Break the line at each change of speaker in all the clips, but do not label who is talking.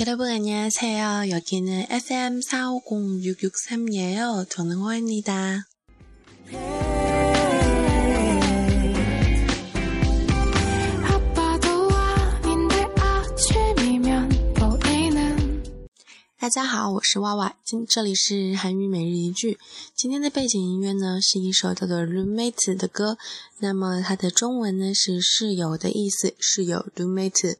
여러분 안녕하세요. 여기는 FM 450663이에요. 저는 호입니다.
아빠도 아닌데 아침이면 보이는
大家好，我是娃娃，今这里是韩语每日一句。今天的背景音乐呢是一首叫做《Roommate》的歌，那么它的中文呢是室友的意思，室友 Roommate。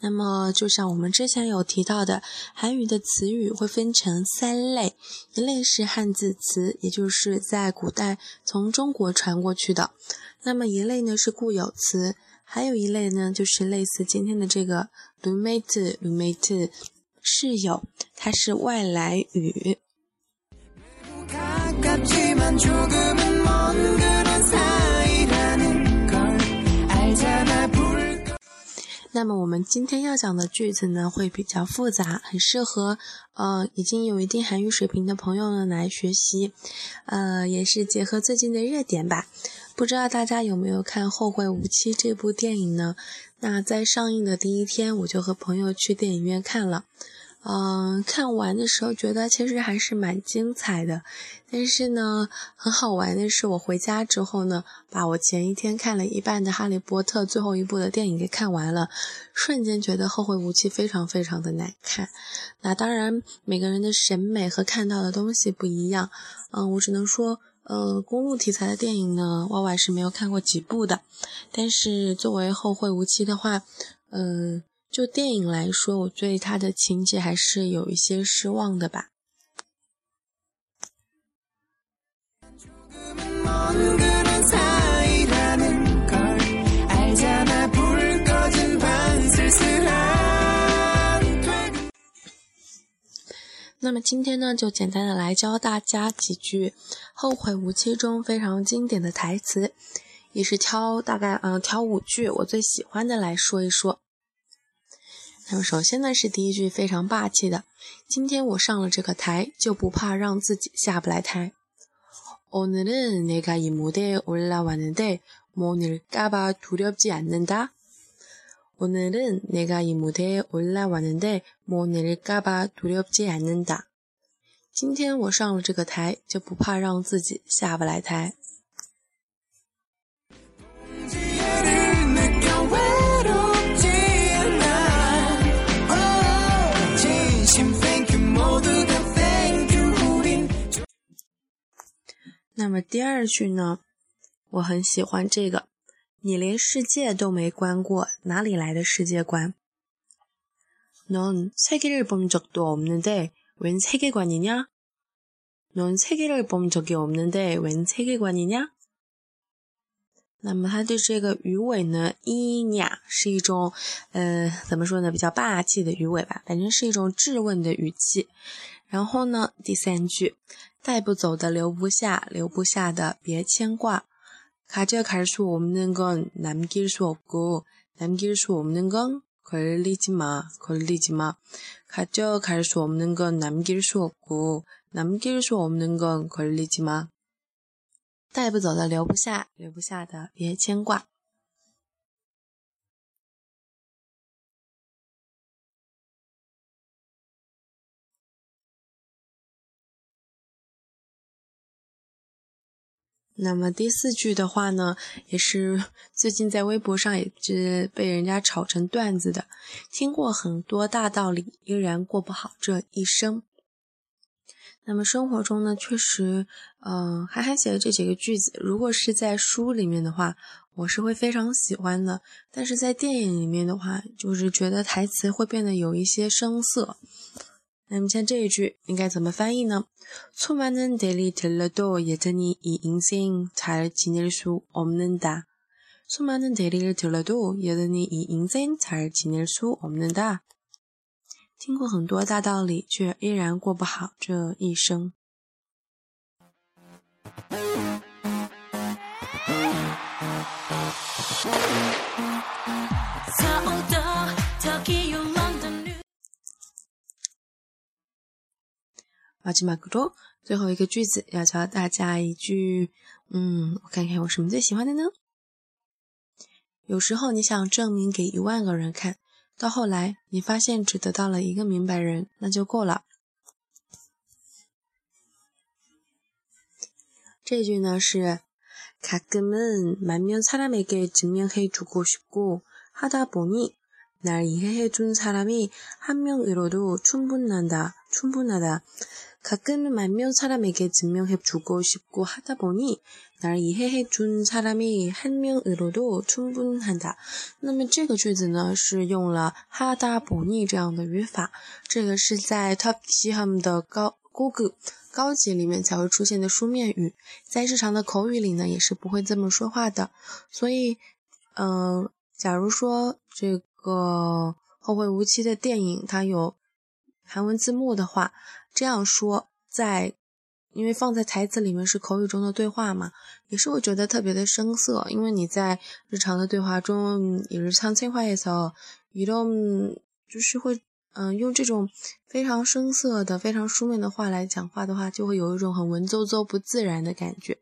那么就像我们之前有提到的，韩语的词语会分成三类，一类是汉字词，也就是在古代从中国传过去的；那么一类呢是固有词，还有一类呢就是类似今天的这个 roommate roommate 室友，它是外来语。那么我们今天要讲的句子呢，会比较复杂，很适合呃已经有一定韩语水平的朋友呢来学习，呃，也是结合最近的热点吧。不知道大家有没有看《后会无期》这部电影呢？那在上映的第一天，我就和朋友去电影院看了。嗯，看完的时候觉得其实还是蛮精彩的，但是呢，很好玩的是，我回家之后呢，把我前一天看了一半的《哈利波特》最后一部的电影给看完了，瞬间觉得《后会无期》非常非常的难看。那当然，每个人的审美和看到的东西不一样。嗯，我只能说，呃，公路题材的电影呢，娃娃是没有看过几部的，但是作为《后会无期》的话，嗯。就电影来说我对它的情节还是有一些失望的吧。那么今天呢就简单的来教大家几句后会无期中非常经典的台词也是挑大概嗯挑五句我最喜欢的来说一说。那么首先呢是第一句非常霸气的，今天我上了这个台，就不怕让自己下不来台。 오늘은 내가 이 무대에 올라왔는데 모를까봐 두렵지 않는다. 오늘은 내가 이 무대에 올라왔는데 모를까봐 두렵지 않는다. 今天我上了这个台，就不怕让自己下不来台。 那么第二句呢，我很喜欢这个，你连世界都没观过，哪里来的世界观？넌 세계를 본 적도 없는데 웬 세계관이냐? 넌 세계를 본 적이 없는데 웬 세계관이냐? 那么它对这个鱼尾呢，伊呀是一种，呃，怎么说呢，比较霸气的鱼尾吧，反正是一种质问的语气。然后呢，第三句， 带不走的留不下，留不下的别牵挂。가져갈수없는건남길수없고남길수없는건걸리지마걸리지마 가져갈 수 없는 건 남길 수 없고 남길 수 없는 건 걸리지 마。 带不走的留不下，留不下的别牵挂。 那么第四句的话呢，也是最近在微博上也是被人家炒成段子的。听过很多大道理，依然过不好这一生。那么生活中呢，确实，嗯、呃，韩寒写的这几个句子，如果是在书里面的话，我是会非常喜欢的。但是在电影里面的话，就是觉得台词会变得有一些生涩。那么像这一句应该怎么翻译呢？수많은데리들러도여전히이인생잘지낼수없는다。수많은데리를들러도여전히이인생잘지낼수없는다。听过很多大道理，却依然过不好这一生。 马吉马格多，最后一个句子要教大家一句，嗯，我看看我什么最喜欢的呢？有时候你想证明给一万个人看， 到后来你发现只得到了一个明白人，那就够了。这句呢是가끔은만면사람에게증명해주고싶고하다보니 날이해해준사람이한명으로도충분하다충분하다 가끔은 만명 사람에게 증명해주고 싶고 하다 보니 날 이해해준 사람이 한 명으로도 충분하다。那么这个句子呢是用了哈达보니这样的语法，这个是在 Top s i h a m 的高 Google 高级里面才会出现的书面语，在日常的口语里呢也是不会这么说话的。所以，呃，假如说这 个《后会无期》的电影它有韩文字幕的话。这样说，在因为放在台词里面是口语中的对话嘛，也是会觉得特别的生涩。因为你在日常的对话中，也是唱清话的时候，一种就是会嗯用这种非常生涩的、非常书面的话来讲话的话，就会有一种很文绉绉、不自然的感觉。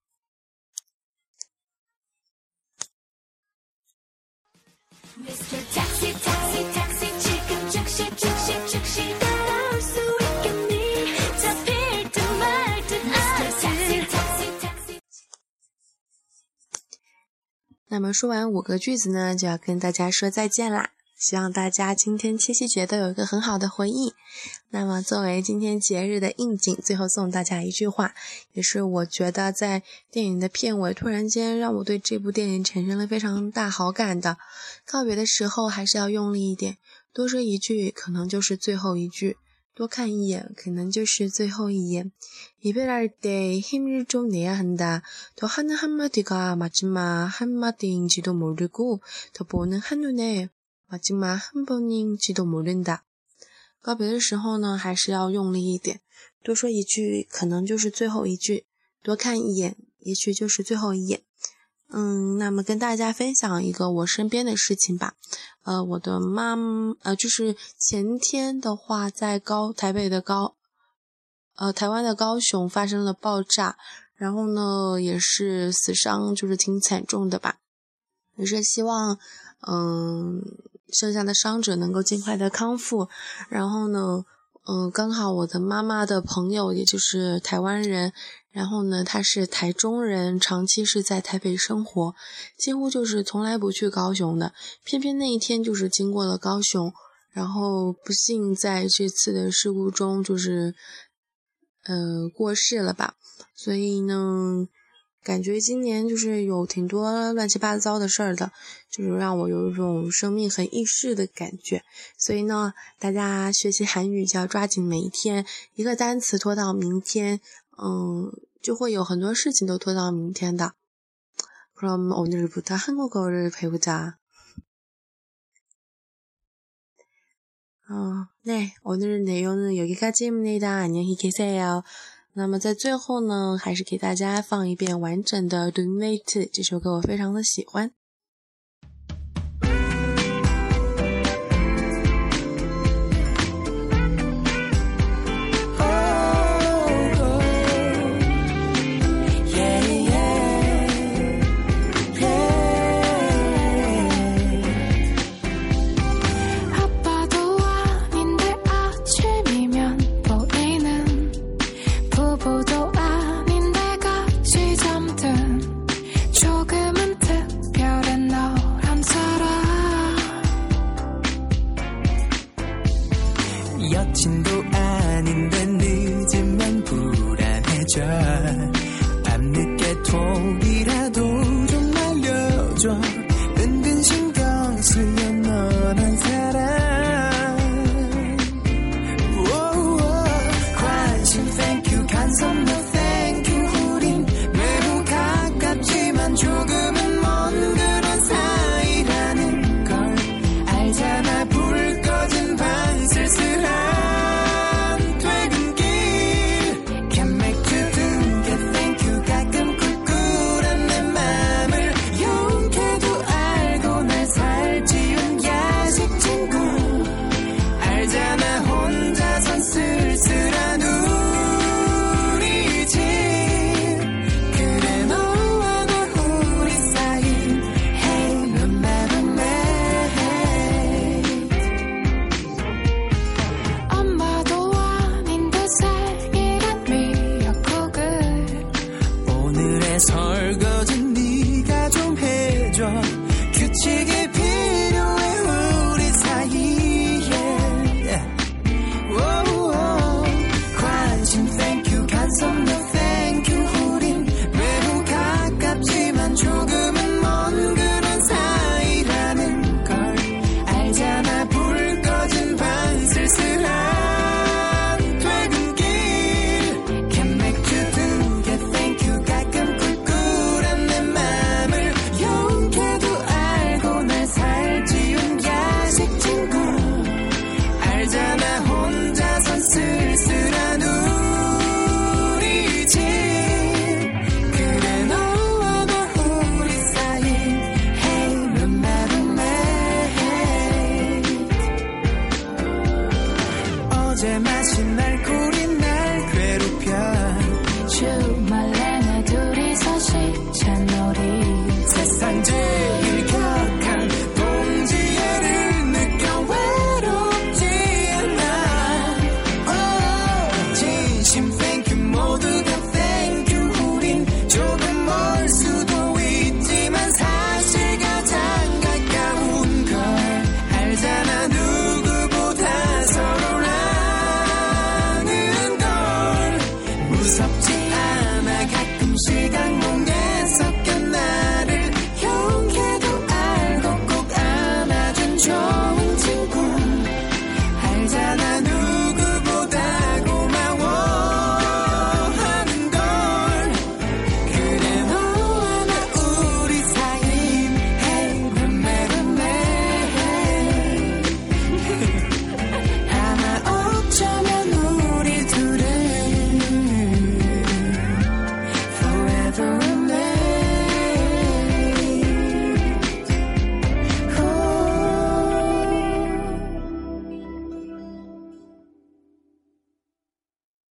那么说完五个句子呢，就要跟大家说再见啦。希望大家今天七夕节都有一个很好的回忆。那么作为今天节日的应景，最后送大家一句话，也是我觉得在电影的片尾突然间让我对这部电影产生了非常大好感的。告别的时候还是要用力一点，多说一句可能就是最后一句，多看一眼可能就是最后一眼。이별할때힘을좀내야한다。더 하는 한마디가 마지막 한마디인지도 모르고 더 보는 한눈에 마지막 한 번인지도 모른다。告别的时候呢，还是要用力一点，多说一句可能就是最后一句，多看一眼也许就是最后一眼。 嗯，那么跟大家分享一个我身边的事情吧。呃，我的妈，呃，就是前天的话，在高台北的高，呃，台湾的高雄发生了爆炸，然后呢，也是死伤就是挺惨重的吧。也是希望，嗯，剩下的伤者能够尽快的康复。然后呢，嗯，刚好我的妈妈的朋友，也就是台湾人，然后呢，他是台中人，长期是在台北生活，几乎就是从来不去高雄的。偏偏那一天就是经过了高雄，然后不幸在这次的事故中就是，呃，过世了吧。所以呢。感觉今年就是有挺多乱七八糟的事儿的，就是让我有一种生命很易逝的感觉。所以呢，大家学习韩语就要抓紧每一天，一个单词拖到明天，嗯，就会有很多事情都拖到明天的。그럼오늘부터한국어를배우자。 어, 네, 오늘 내용은 여기까지입니다. 안녕히 계세요. 那么在最后呢，还是给大家放一遍完整的《The Night》这首歌，我非常的喜欢。
부